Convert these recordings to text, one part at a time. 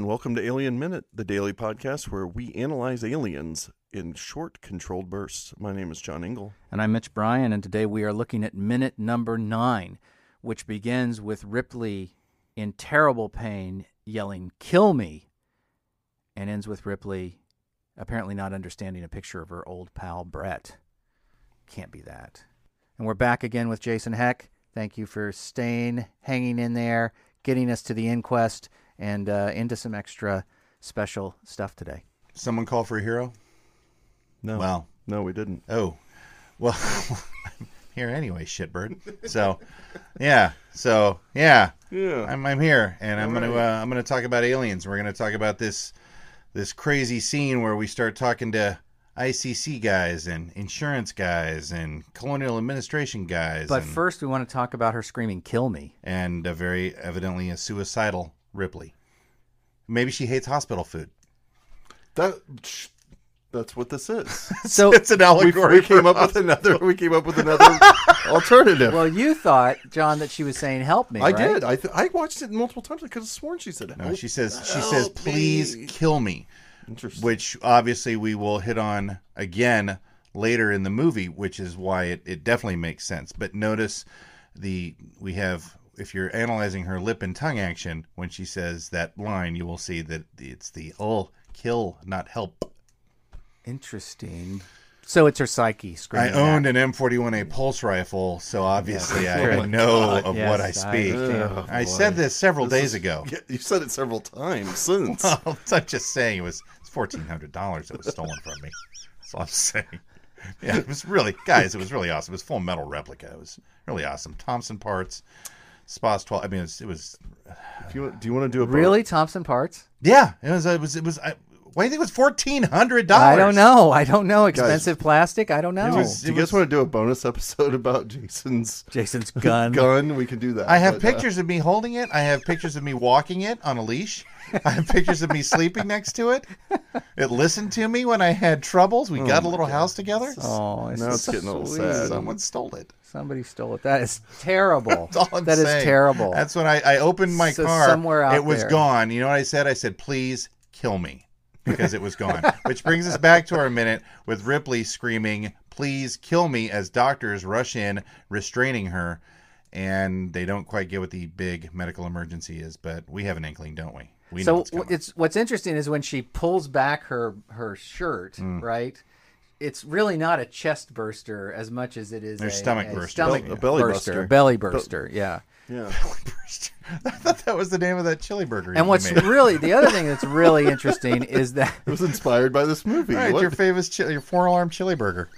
and welcome to Alien Minute, the daily podcast where we analyze aliens in short, controlled bursts. My name is John Ingle. And I'm Mitch Bryan, and today we are looking at minute number nine, which begins with Ripley in terrible pain yelling, Kill me, and ends with Ripley apparently not understanding a picture of her old pal Brett. Can't be that. And we're back again with Jason Heck. Thank you for staying, hanging in there, getting us to the inquest and uh, into some extra special stuff today. Someone call for a hero? No, Well, no, we didn't. oh, well, I'm here anyway, shitbird. So, yeah, so yeah, Yeah, I'm I'm here, and I'm All gonna right. uh, I'm gonna talk about aliens. We're gonna talk about this this crazy scene where we start talking to ICC guys and insurance guys and colonial administration guys, But and, first, we want to talk about her screaming, Kill me. and a very evidently a suicidal Ripley. Maybe she hates hospital food. that that's what this is. So, It's an allegory. we came up with another. We came up with another alternative. well, you thought, John, that she was saying, Help me. I right? did. I th- I watched it multiple times. I could have sworn she said. No, she says she help says please me." kill me. Interesting. which obviously we will hit on again later in the movie, which is why it, it definitely makes sense. But notice the we have if you're analyzing her lip and tongue action when she says that line, you will see that it's the oh kill not help. Interesting. So it's her psyche I owned that. an M41A pulse rifle, so obviously Yes. I Oh know God. of Yes, what I I speak. understand. Oh, I said this several This days is- ago. You said it several times since. Well, I'm just saying it was fourteen hundred dollars that was stolen from me. That's all I'm saying. Yeah, it was really, guys. It was really awesome. It was full metal replica. It was really awesome. Thompson parts, Spas twelve. I mean, it was. It was If you, do you want to do a Really? Thompson parts? yeah, it was. It was. It was. I, why do you think it was fourteen hundred dollars? I don't know. I don't know. Expensive plastic? I don't know. It was- Do you guys want to do a bonus episode about Jason's Jason's gun. gun? We can do that. I have but, uh, pictures of me holding it. I have pictures of me walking it on a leash. I have pictures of me sleeping next to it. It listened to me when I had troubles. We got a little house together. Oh, it's Now it's so getting a little sweet. sad. Someone stole it. Somebody stole it. That is terrible. That's all I'm That is saying. terrible. That's when I, I opened my So car. somewhere out it was there. gone. You know what I said? I said, please kill me. Because it was gone. Which brings us back to our minute with Ripley screaming, please kill me, as doctors rush in, restraining her. And they don't quite get what the big medical emergency is, but we have an inkling, don't we? We know so what's coming. w- it's what's interesting is when she pulls back her her shirt, Mm. right? It's really not a chest burster as much as it is a stomach a burster. Stomach Bel- a belly burster, buster. a belly burster. Yeah. Yeah. I thought that was the name of that chili burger. And what's made. really the other thing that's really interesting is that It was inspired by this movie. Right, What- your famous chili, your four alarm chili burger.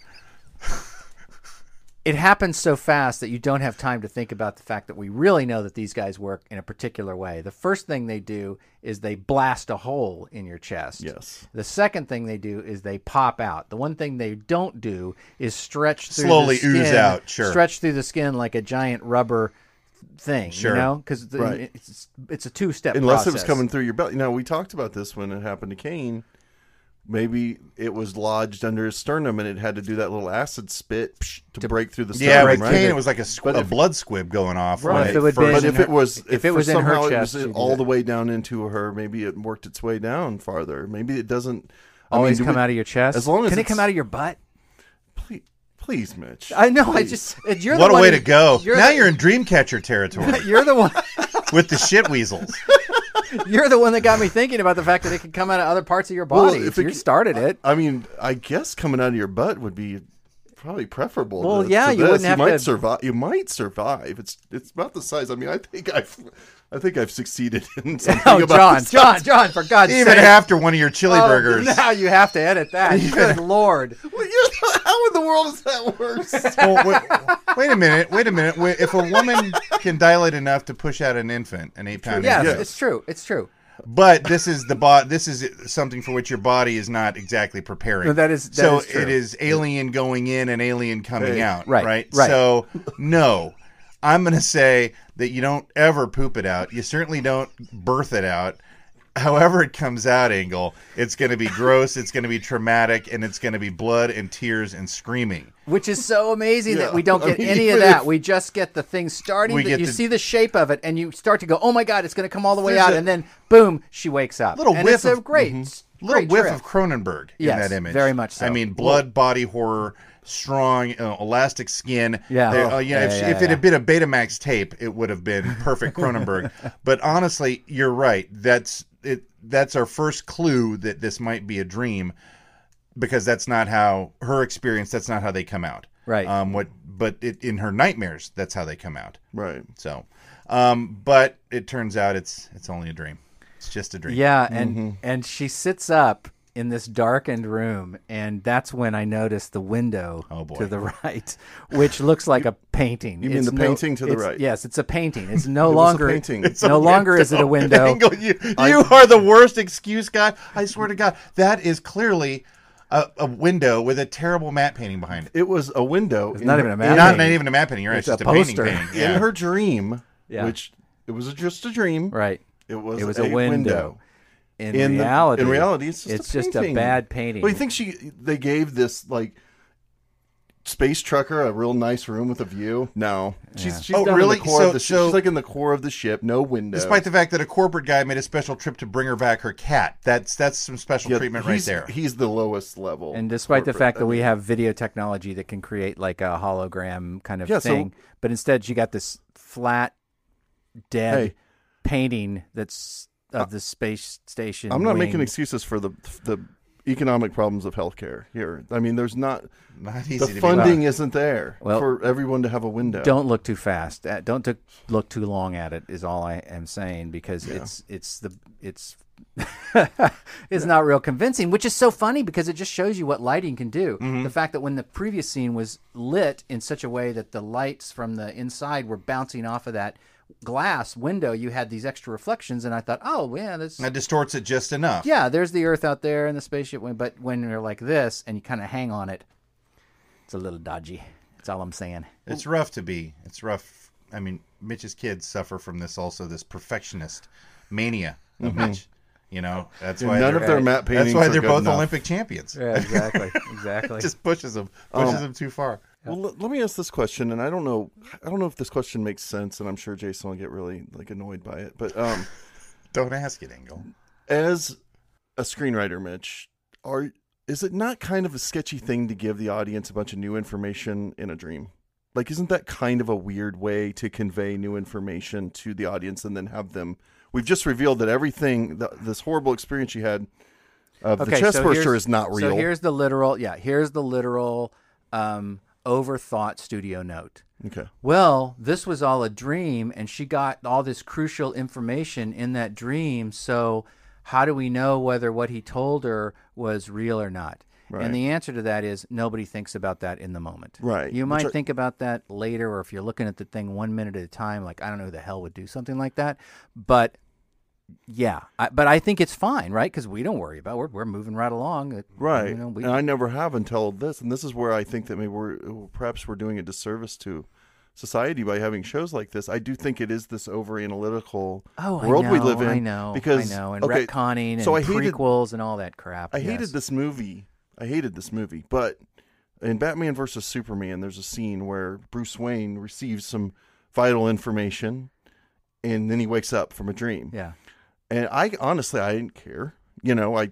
it happens so fast that you don't have time to think about the fact that we really know that these guys work in a particular way. The first thing they do is they blast a hole in your chest. Yes. The second thing they do is they pop out. The one thing they don't do is stretch through Slowly the skin, ooze out, sure. Stretch through the skin like a giant rubber thing, Sure. you know? Because Right. it's, it's a two-step Unless it was coming through your belly. Now we talked about this when it happened to Kane. Maybe it was lodged under his sternum, and it had to do that little acid spit psh, to, break through the Yeah, sternum. with right? Kane, it was like a, squ- But a blood squib going off. Right. If it would first- But if her- it was, if if, it was in her somehow chest, it was all the way down into her, maybe it worked its way down farther. Maybe it doesn't I always mean, do come we- out of your chest. as long as Can it come out of your butt? Please, please Mitch. I know. I Please. just you're what the a one way who- to go! You're now the, you're in Dreamcatcher territory you're the one. with the shit weasels. You're the one that got me thinking about the fact that it can come out of other parts of your Well, body. if if you c- started it. I mean, I guess coming out of your butt would be probably preferable. Well, to- yeah, to you wouldn't have you might to- survive. You might survive. It's it's about the size. I mean, I think I've I think I've succeid in something Oh, about John, the John. John! For God's Even sake! Even after one of your chili Oh, burgers. Now you have to edit that. Good lord! Well, you're- How in the world does that work? Well, wait, wait a minute. Wait a minute. Wait, If a woman can dilate enough to push out an infant, an eight-pound Yes, infant, Yes. it's true. It's true. but this is the bo- This is something for which your body is not exactly preparing. No, that is- that so. is true. it is alien going in and alien coming Hey. out. Right, Right. right. So no, I'm going to say that you don't ever poop it out. You certainly don't birth it out. However it comes out, Angle, it's going to be gross, it's going to be traumatic, and it's going to be blood and tears and screaming. Which is so amazing that we don't I get mean, any of that. we just get the thing starting. That you see the shape of it, and you start to go, "Oh my god, it's going to come all the way There's out!" a- and then boom, she wakes up. Little and whiff it's a of- mm-hmm. great, Little great whiff trip. of Cronenberg in that image. very much so. I mean, blood, body horror, strong, uh, elastic skin. Yeah. Oh, uh, you know, yeah, if, yeah, if yeah. it had been a Betamax tape, it would have been perfect Cronenberg. but honestly, you're right. That's it. That's our first clue that this might be a dream, because that's not how her experience. That's not how they come out. Right. Um. What? But it, in her nightmares, that's how they come out. Right. So, um. But it turns out it's it's only a dream. It's just a dream. Yeah, and Mm-hmm. and she sits up in this darkened room, and that's when I noticed the window Oh, to the right, which looks like a painting. you mean It's the painting to the right? Yes, it's a painting. It's no a longer painting. It's a no longer is it a window. You you are the worst excuse guy. I swear to God, that is clearly a, a window with a terrible matte painting behind it. It was a window. in not even a in matte Not, painting. not even a matte painting. You're right. It's It's, a a, painting poster. painting. In Yeah. her dream, Yeah. which it was just a dream. Right. It was. It was a, a window. In, In the- reality, in reality, it's just, a, just a bad painting. Well, you think she? They gave this like space trucker a real nice room with a view? No, she's she's Oh, down really? in the core So- of the ship. so- she's like in the core of the ship, no window. Despite the fact that a corporate guy made a special trip to bring her back her cat, that's that's some special Yeah, treatment right there. He's the lowest level. and despite the fact that I we have video technology that can create like a hologram kind of Yeah, so- thing, but instead you got this flat, dead Hey. painting that's of the space station. I'm not making excuses for the the economic problems of healthcare here. I mean, there's not Not easy the to be funding right. isn't there Well, for everyone to have a window. Don't look too fast. Uh, Don't look too long at it. Is all I am saying because it's it's the it's it's not real convincing, which is so funny because it just shows you what lighting can do. Mm-hmm. The fact that when the previous scene was lit in such a way that the lights from the inside were bouncing off of that glass window, you had these extra reflections, and I thought, oh yeah, this That distorts it just enough. yeah, there's the Earth out there and the spaceship. But when you're like this and you kind of hang on it, it's a little dodgy. That's all I'm saying. It's rough to be. It's rough. I mean, Mitch's kids suffer from this also, this perfectionist mania of Mitch. You know, that's why Mm-hmm. none they're, of their matte That's why are they're good both enough. Olympic champions. Yeah, exactly, exactly. Just pushes them, pushes Um, them too far. Well, l- let me ask this question, and I don't know, I don't know if this question makes sense, and I'm sure Jason will get really like annoyed by it. But um, Don't ask it, Ingle. as a screenwriter, Mitch, are is it not kind of a sketchy thing to give the audience a bunch of new information in a dream? Like, isn't that kind of a weird way to convey new information to the audience and then have them? We've just revealed that everything, th this horrible experience you had of the chest so burster is not real. So here's the literal, yeah, here's the literal um, overthought studio note. okay. Well, this was all a dream, and she got all this crucial information in that dream. So, how do we know whether what he told her was real or not? Right. And the answer to that is nobody thinks about that in the moment. Right. You might I- think about that later, or if you're looking at the thing one minute at a time, like, I don't know who the hell would do something like that. But yeah, I, but I think it's fine, right? Because we don't worry about it. We're, we're moving right along. It- Right. You know, we, and I never have until this. And this is where I think that maybe we're perhaps we're doing a disservice to society by having shows like this. I do think it is this over analytical oh, world we live in. I know. Because I know. And okay, retconning and so I hated- prequels and all that crap. I hated this movie. I hated this movie, but in Batman versus Superman, there's a scene where Bruce Wayne receives some vital information, and then he wakes up from a dream. Yeah. And I honestly, I didn't care. You know, I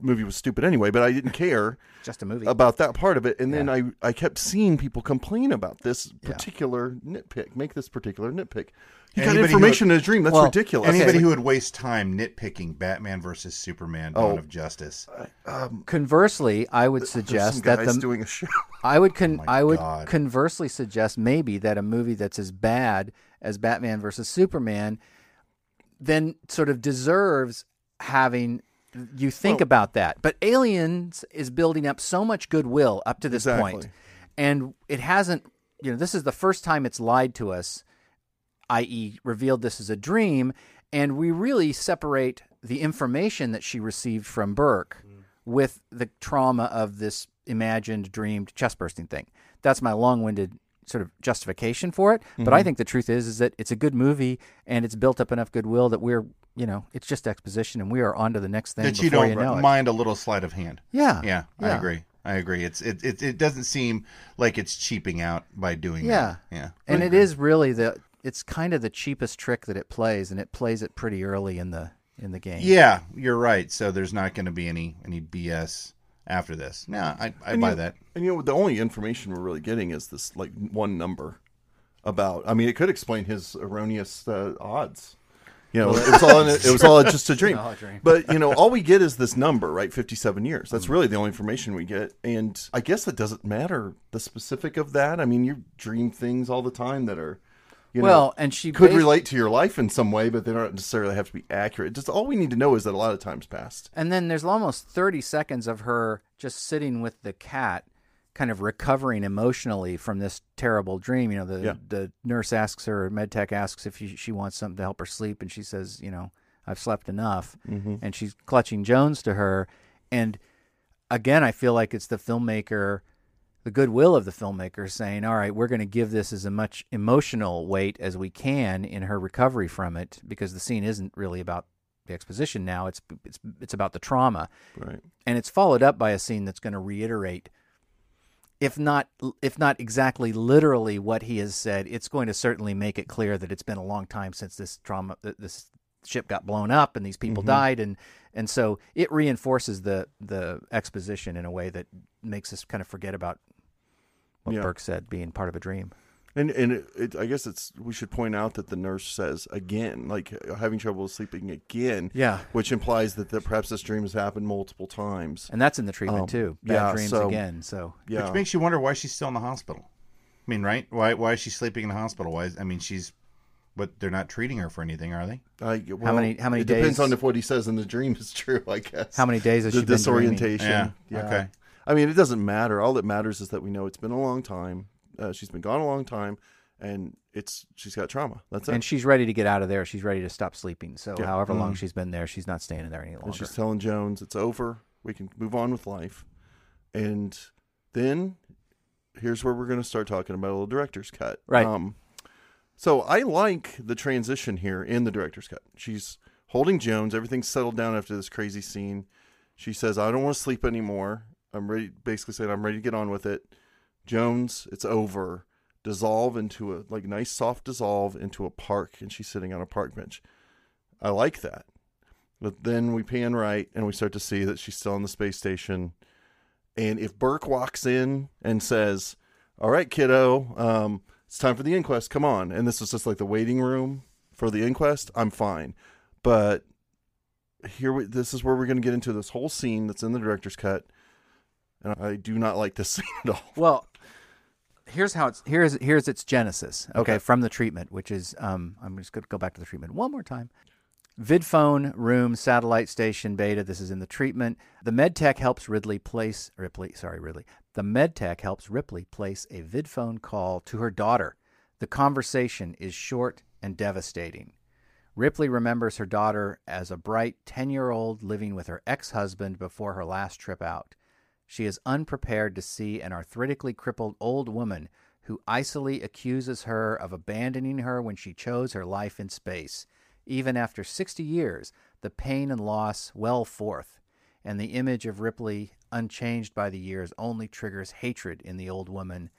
movie was stupid anyway, but I didn't care. Just a movie. about that part of it and then I, I kept seeing people complain about this Yeah. particular nitpick make this particular nitpick he got Anybody who information in a dream that's Well, ridiculous Anybody Like, who would waste time nitpicking Batman versus Superman, oh. Dawn Oh. of Justice. Um, conversely, I would suggest that the doing a show I would con- Oh I would God. conversely suggest maybe that a movie that's as bad as Batman versus Superman then sort of deserves having you think Well- about that. But Aliens is building up so much goodwill up to this. Exactly. And it hasn't you know, this is the first time it's lied to us, i.e., revealed this as a dream, and we really separate the information that she received from Burke mm. with the trauma of this imagined, dreamed chest bursting thing. That's my long-winded sort of justification for it. But I mm-hmm. think the truth is, is that it's a good movie and it's built up enough goodwill that we're you know, it's just exposition, and we are on to the next thing that you don't you know it. mind a little sleight of hand. Yeah, Yeah, I Yeah. agree. I agree. It's it, it it doesn't seem like it's cheaping out by doing Yeah. that. Yeah. and I it is really the. It's kind of the cheapest trick that it plays, and it plays it pretty early in the in the game. Yeah, you're right. So there's not going to be any any BS after this. No, I I buy you- that. And you know, the only information we're really getting is this like one number about. I mean, it could explain his erroneous uh, odds. You know, it was all in, it was all just a dream. a dream. But you know, all we get is this number, right? Fifty-seven years. That's really the only information we get, and I guess it doesn't matter the specific of that. I mean, you dream things all the time that are, you know, well, and she could relate to your life in some way, but they don't necessarily have to be accurate. Just all we need to know is that a lot of times passed. And then there's almost 30 seconds of her just sitting with the cat, kind of recovering emotionally from this terrible dream. You know, the Yeah. the nurse asks her, MedTech asks if she, she wants something to help her sleep, and she says, you know, I've slept enough. Mm-hmm. And she's clutching Jones to her. And again, I feel like it's the filmmaker, the goodwill of the filmmaker saying, all right, we're going to give this as much emotional weight as we can in her recovery from it because the scene isn't really about the exposition now. It's it's it's about the trauma Right. and it's followed up by a scene that's going to reiterate if not if not exactly literally what he has said it's going to certainly make it clear that it's been a long time since this trauma this ship got blown up and these people Mhm. died and and so it reinforces the the exposition in a way that makes us kind of forget about what Yeah. Burke said being part of a dream And and it, it, I guess it's we should point out that the nurse says again, like having trouble sleeping again, yeah which implies that, that perhaps this dream has happened multiple times. and that's in the treatment Um, too bad yeah, dreams so- again so Yeah, Which makes you wonder why she's still in the hospital. I mean, right? Why why is she sleeping in the hospital? Why? Is, I mean, she's but they're not treating her for anything, are they? I, well, many- how many It depends days- on if what he says in the dream is true. I guess how many days has the she been dreaming? disorientation. Yeah, okay. I mean, it doesn't matter. All that matters is that we know it's been a long time. Uh, she's been gone a long time, and it's she's got trauma. That's it. and she's ready to get out of there. She's ready to stop sleeping. So Yeah. however long Mm. she's been there, she's not staying in there any And longer. she's telling Jones it's over. We can move on with life. And then here's where we're going to start talking about a little director's cut. Right. Um, so I like the transition here in the director's cut. She's holding Jones. Everything's settled down after this crazy scene. She says, "I don't want to sleep anymore. I'm ready." Basically saying, "I'm ready to get on with it." Jones, it's over. Dissolve into a like nice soft dissolve into a park, and she's sitting on a park bench. I like that. But then we pan right and we start to see that she's still on the space station. And if Burke walks in and says, All right, kiddo, um, it's time for the inquest, come on. And this is just like the waiting room for the inquest, I'm fine. But here we, this is where we're going to get into this whole scene that's in the director's cut. And I do not like this scene at all. well, here's how it's here's here's its genesis. Okay, Okay. from the treatment, which is um, I'm just going to go back to the treatment one more time. Vidphone room satellite station beta. This is in the treatment. The MedTech helps Ridley place Ripley. Sorry, Ridley. The MedTech helps Ripley place a vidphone call to her daughter. The conversation is short and devastating. Ripley remembers her daughter as a bright 10 year old living with her ex husband before her last trip out. She is unprepared to see an arthritically crippled old woman who icily accuses her of abandoning her when she chose her life in space. Even after 60 years, the pain and loss well forth, and the image of Ripley, unchanged by the years, only triggers hatred in the old woman.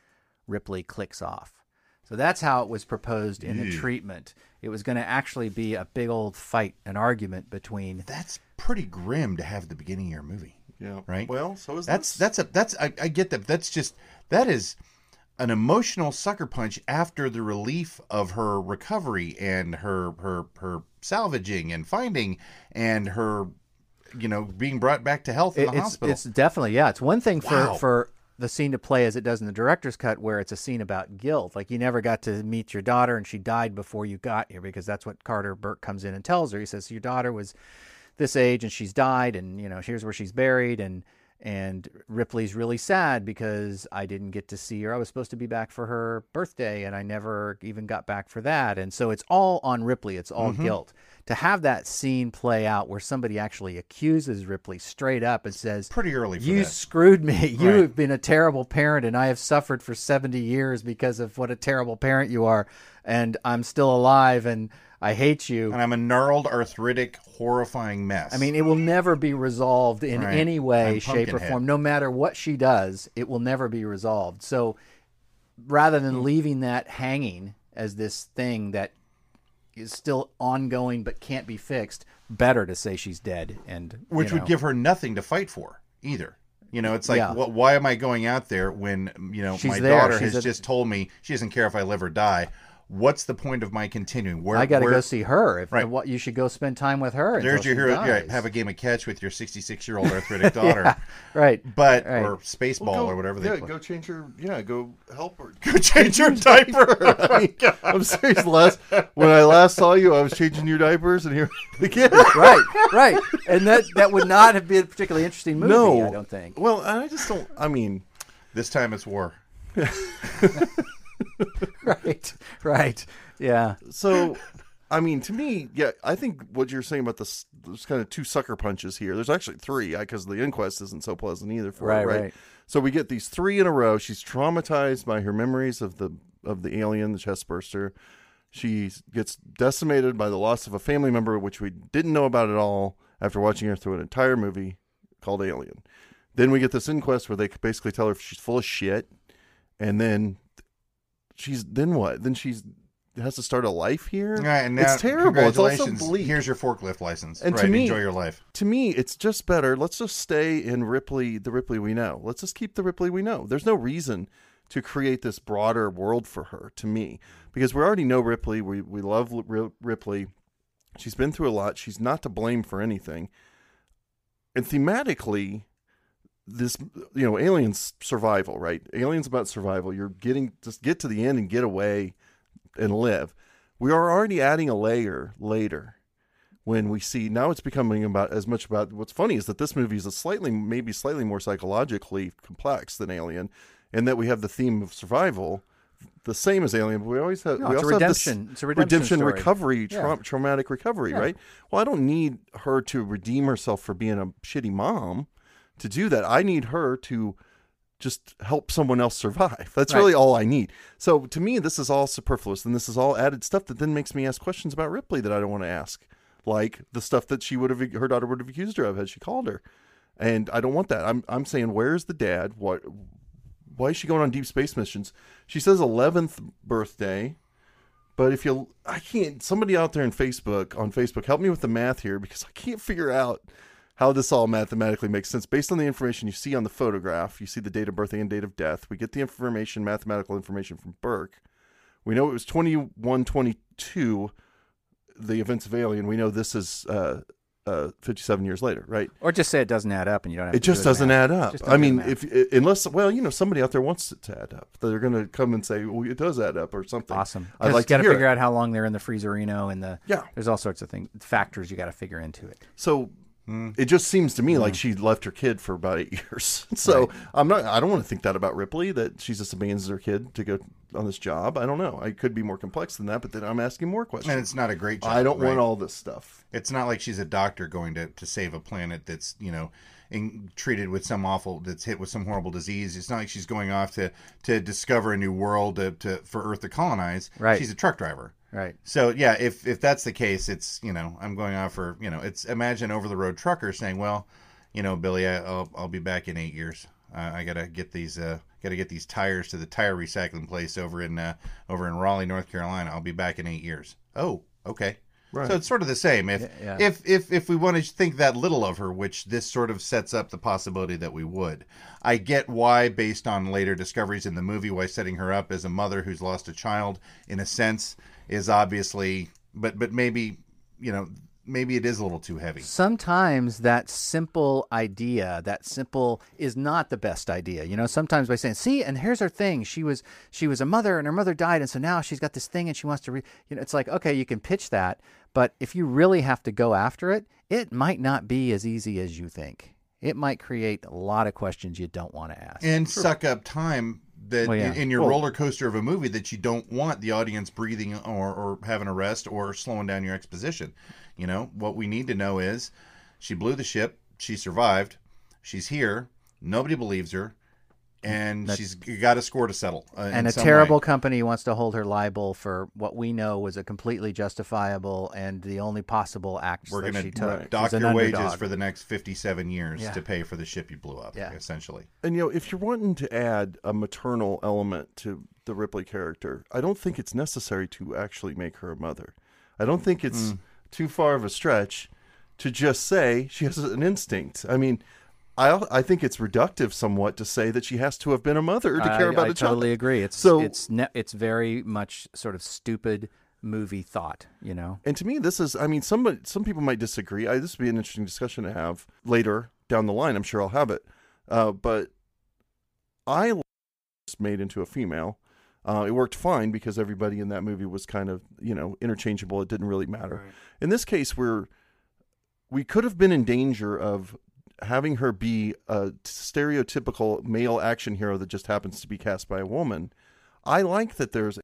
Ripley clicks off. So that's how it was proposed in the treatment. It was going to actually be a big old fight, an argument between. That's pretty grim to have at the beginning of your movie. Yeah. Right. Well, so is that. That's this. that's a that's I, I get that. That's just that is an emotional sucker punch after the relief of her recovery and her her her salvaging and finding and her you know being brought back to health in the it's, hospital. it's definitely yeah. It's one thing for Wow. for the scene to play as it does in the director's cut, where it's a scene about guilt. Like you never got to meet your daughter, and she died before you got here, because that's what Carter Burke comes in and tells her. He says your daughter was this age and she's died, and you know here's where she's buried, and and Ripley's really sad because I didn't get to see her. I was supposed to be back for her birthday, and I never even got back for that. And so it's all on Ripley. It's all mm-hmm. guilt. To have that scene play out where somebody actually accuses Ripley straight up and says, pretty early for you that. screwed me. You Right. have been a terrible parent, and I have suffered for 70 years because of what a terrible parent you are. And I'm still alive, and I hate you. and I'm a gnarled, arthritic, horrifying mess. I mean, it will never be resolved in Right. any way, shape, or Pumpkinhead. form. No matter what she does, it will never be resolved. So, rather than mm. leaving that hanging as this thing that is still ongoing but can't be fixed, better to say she's dead. And which would give her nothing to fight for either. You know, it's like, Yeah. wh- why am I going out there when you know She's my there. daughter She's has a- just told me she doesn't care if I live or die? What's the point of my continuing? Where I got to go see her. If Right. what you should go spend time with her. There's your hero. Yeah, have a game of catch with your 66 year old arthritic daughter, right. but Right. or spaceball Well, go- or whatever they Yeah, play. go change her. Yeah, go help her. Go change your diaper. Oh my I'm serious. Last when I last saw you, I was changing your diapers, and here again. right, right, and that that would not have been a particularly interesting movie. no, I don't think. Well, I just don't. I mean, This time it's war. Right, right, yeah, so I mean, to me, yeah, I think what you're saying about this, there's kind of two sucker punches here. There's actually three because the inquest isn't so pleasant either for Right, her, right? right. So we get these three in a row. She's traumatized by her memories of the of the alien, the chest burster. She gets decimated by the loss of a family member, which we didn't know about at all after watching her through an entire movie called Alien. Then we get this inquest where they basically tell her she's full of shit, and then she's then what? Then she's has to start a life here. All right, and now, it's terrible. It's also bleak. Here's your forklift license. And right, to me- enjoy your life. to me, it's just better. Let's just stay in Ripley, the Ripley we know. Let's just keep the Ripley we know. There's no reason to create this broader world for her, to me, because we already know Ripley. We, we love Ripley. She's been through a lot. She's not to blame for anything. And thematically, this, you know, aliens survival, right? Aliens about survival. You're getting, just get to the end and get away and live. We are already adding a layer later when we see now it's becoming about as much about what's funny is that this movie is a slightly maybe slightly more psychologically complex than Alien, and that we have the theme of survival, the same as Alien. But we always have No, we also have this redemption- it's a redemption story. recovery, Yeah. trau- traumatic recovery, Yeah. right? Well, I don't need her to redeem herself for being a shitty mom. To do that, I need her to just help someone else survive. That's Right. really all I need. So to me, this is all superfluous, and this is all added stuff that then makes me ask questions about Ripley that I don't want to ask, like the stuff that she would have, her daughter would have accused her of had she called her, and I don't want that. I'm, I'm saying, where's the dad? What, why is she going on deep space missions? She says eleventh birthday, but if you, I can't. Somebody out there in Facebook on Facebook, help me with the math here because I can't figure out how this all mathematically makes sense based on the information you see on the photograph. You see the date of birth and date of death. We get the information, mathematical information from Burke. We know it was 2122, the events of Alien. We know this is uh, uh, 57 years later, right? or just say it doesn't add up, and you don't have. It to do just doesn't math. add up. Just I mean, if unless well, you know, somebody out there wants it to add up. They're going to come and say, "Well, it does add up" or something. Awesome. I'd like got to figure it. out how long they're in the freezerino and the Yeah. There's all sorts of things, factors you got to figure into it. So It just seems to me like she left her kid for about eight years. So I'm not. I don't want to think that about Ripley that she just abandons her kid to go on this job. I don't know. I could be more complex than that, but then I'm asking more questions. And it's not a great job. I don't right? want all this stuff. It's not like she's a doctor going to, to save a planet that's you know in, treated with some awful that's hit with some horrible disease. It's not like she's going off to to discover a new world to, to for Earth to colonize. Right. She's a truck driver. Right. So yeah, if if that's the case, it's you know I'm going off for you know it's imagine over the road trucker saying, well, you know Billy, I, I'll I'll be back in eight years. Uh, I gotta get these uh gotta get these tires to the tire recycling place over in uh, over in Raleigh, North Carolina. I'll be back in eight years. Oh, okay. Right. So it's sort of the same. If Yeah, yeah. if if if we want to think that little of her, which this sort of sets up the possibility that we would, I get why, based on later discoveries in the movie, why setting her up as a mother who's lost a child, in a sense, is obviously, but but maybe you know maybe it is a little too heavy. Sometimes that simple idea, that simple is not the best idea. You know, sometimes by saying, "See, and here's her thing. She was she was a mother and her mother died and so now she's got this thing and she wants to re-, you know, it's like, okay, you can pitch that, but if you really have to go after it, it might not be as easy as you think. It might create a lot of questions you don't want to ask. and suck up time that Well, yeah. in, in your Well- roller coaster of a movie that you don't want the audience breathing or, or having a rest or slowing down your exposition. You know, what we need to know is she blew the ship, she survived, she's here, nobody believes her, and That- she's got a score to settle. Uh, and a terrible way. company wants to hold her liable for what we know was a completely justifiable and the only possible act We're that going she to took. dock She's an your wages underdog. for the next 57 years Yeah. to pay for the ship you blew up, Yeah. essentially. And you know, if you're wanting to add a maternal element to the Ripley character, I don't think it's necessary to actually make her a mother. I don't think it's too far of a stretch to just say she has an instinct. I mean, I I think it's reductive somewhat to say that she has to have been a mother to care I, about I a child. I totally agree. It's So- it's ne- it's very much sort of stupid movie thought. You know, And to me, this is, I mean, somebody, some people might disagree. I, this would be an interesting discussion to have later down the line. I'm sure I'll have it. Uh, but I was made into a female. Uh, it worked fine because everybody in that movie was kind of, you know, interchangeable. It didn't really matter. In this case, we're, we could have been in danger of having her be a stereotypical male action hero that just happens to be cast by a woman. I like that there's,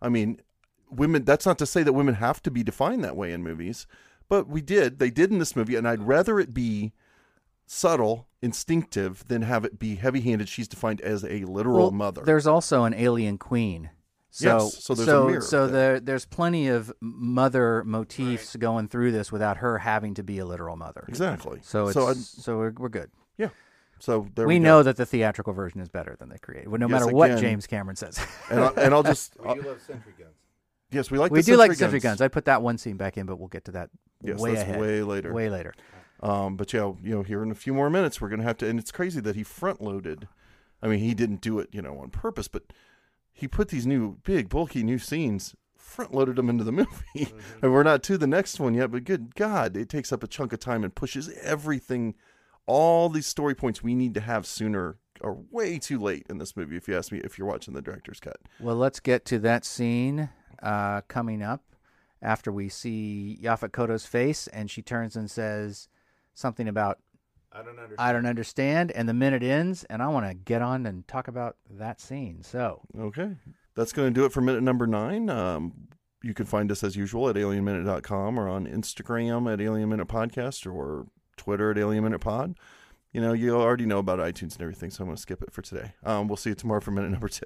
I mean, women that's not to say that women have to be defined that way in movies but we did they did in this movie and i'd rather it be subtle instinctive than have it be heavy-handed she's defined as a literal Well, mother There's also an alien queen. So, Yes, so there's a so, mirror so there. there, there's plenty of mother motifs going through this without her having to be a literal mother. exactly So it's so, so, we're, we're good. Yeah. So there we we, know go. that the theatrical version is better than they created. Well, no Yes, matter what again. James Cameron says. and, I, and i'll just We I'll- do love sentry guns. yes we like we the do like sentry sentry guns. I put that one scene back in, but we'll get to that yes way that's ahead. way later Way later. Um, but yeah, you know, here in a few more minutes, we're gonna have to, and it's crazy that he front loaded. I mean, he didn't do it, you know, on purpose, but he put these new big, bulky new scenes, front loaded them into the movie, and we're not to the next one yet. But good God, it takes up a chunk of time and pushes everything. All these story points we need to have sooner are way too late in this movie. If you ask me, if you're watching the director's cut, Well, let's get to that scene uh, coming up after we see Yaphet Kotto's face, and she turns and says something about I don't understand. I don't understand, and the minute ends, and I want to get on and talk about that scene. So, Okay. That's going to do it for minute number nine. Um, you can find us as usual at alienminute.com or on Instagram at Alien Minute Podcast or Twitter at Alien Minute Pod. You know, you already know about iTunes and everything, so I'm going to skip it for today. Um, we'll see you tomorrow for minute number 10.